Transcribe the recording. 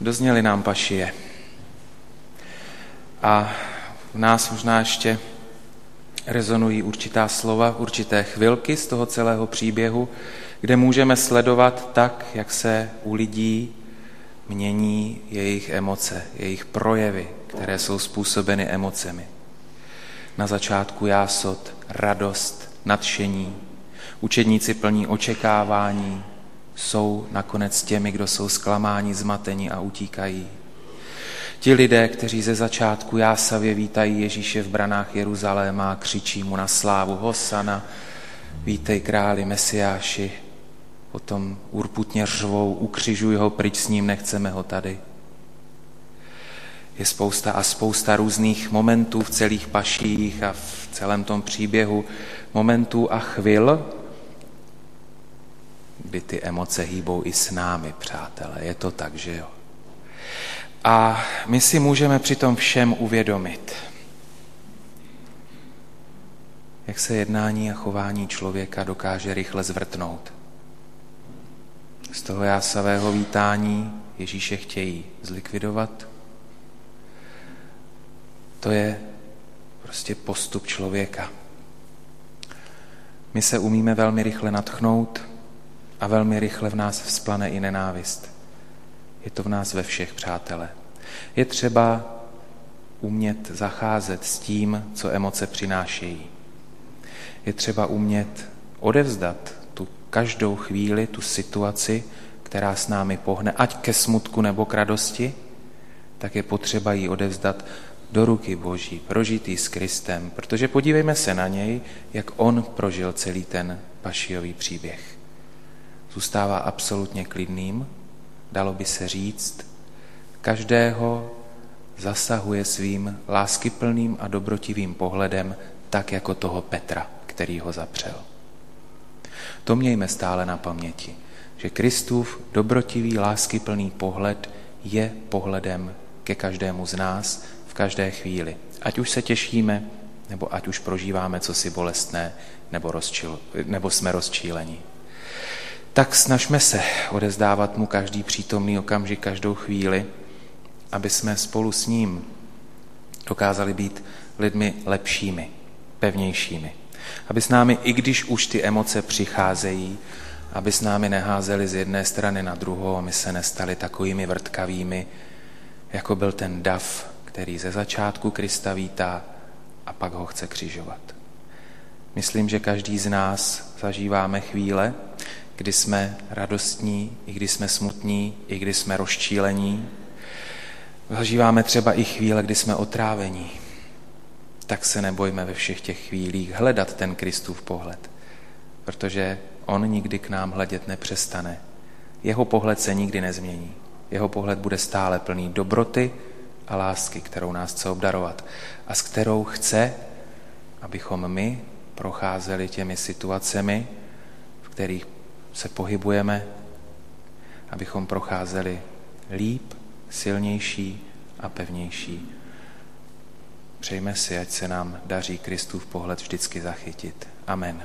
dozněli nám pašie. A v nás možná ještě rezonují určitá slova, určité chvilky z toho celého příběhu, kde můžeme sledovat tak, jak se u lidí mění jejich emoce, jejich projevy, které jsou způsobeny emocemi. Na začátku jásot, radost, nadšení, učedníci plní očekávání, jsou nakonec těmi, kdo jsou zklamáni, zmateni a utíkají. Ti lidé, kteří ze začátku jásavě vítají Ježíše v branách Jeruzaléma a křičí mu na slávu Hosana, vítej králi Mesiáši, potom urputně řvou, ukřižuj ho, pryč s ním, nechceme ho tady. Je spousta a spousta různých momentů v celých paších a v celém tom příběhu, momentů a chvil, kdy ty emoce hýbou i s námi, přátelé. Je to tak, že jo? A my si můžeme při tom všem uvědomit, jak se jednání a chování člověka dokáže rychle zvrtnout. Z toho jásavého vítání Ježíše chtějí zlikvidovat. To je prostě postup člověka. My se umíme velmi rychle natchnout a velmi rychle v nás vzplane i nenávist. Je to v nás ve všech, přátelé. Je třeba umět zacházet s tím, co emoce přinášejí. Je třeba umět odevzdat tu každou chvíli, tu situaci, která s námi pohne, ať ke smutku nebo k radosti, tak je potřeba ji odevzdat do ruky Boží, prožitý s Kristem, protože podívejme se na něj, jak on prožil celý ten pašiový příběh. Zůstává absolutně klidným, dalo by se říct, každého zasahuje svým láskyplným a dobrotivým pohledem, tak jako toho Petra, který ho zapřel. To mějme stále na paměti, že Kristův dobrotivý, láskyplný pohled je pohledem ke každému z nás v každé chvíli. Ať už se těšíme, nebo ať už prožíváme cosi bolestné, nebo, rozčil, nebo jsme rozčíleni tak snažme se odezdávat mu každý přítomný okamžik, každou chvíli, aby jsme spolu s ním dokázali být lidmi lepšími, pevnějšími. Aby s námi, i když už ty emoce přicházejí, aby s námi neházeli z jedné strany na druhou a my se nestali takovými vrtkavými, jako byl ten dav, který ze začátku Krista vítá a pak ho chce křižovat. Myslím, že každý z nás zažíváme chvíle, kdy jsme radostní, i kdy jsme smutní, i kdy jsme rozčílení. Zažíváme třeba i chvíle, kdy jsme otrávení. Tak se nebojme ve všech těch chvílích hledat ten Kristův pohled, protože on nikdy k nám hledět nepřestane. Jeho pohled se nikdy nezmění. Jeho pohled bude stále plný dobroty a lásky, kterou nás chce obdarovat a s kterou chce, abychom my procházeli těmi situacemi, v kterých se pohybujeme, abychom procházeli líp, silnější a pevnější. Přejme si, ať se nám daří Kristův pohled vždycky zachytit. Amen.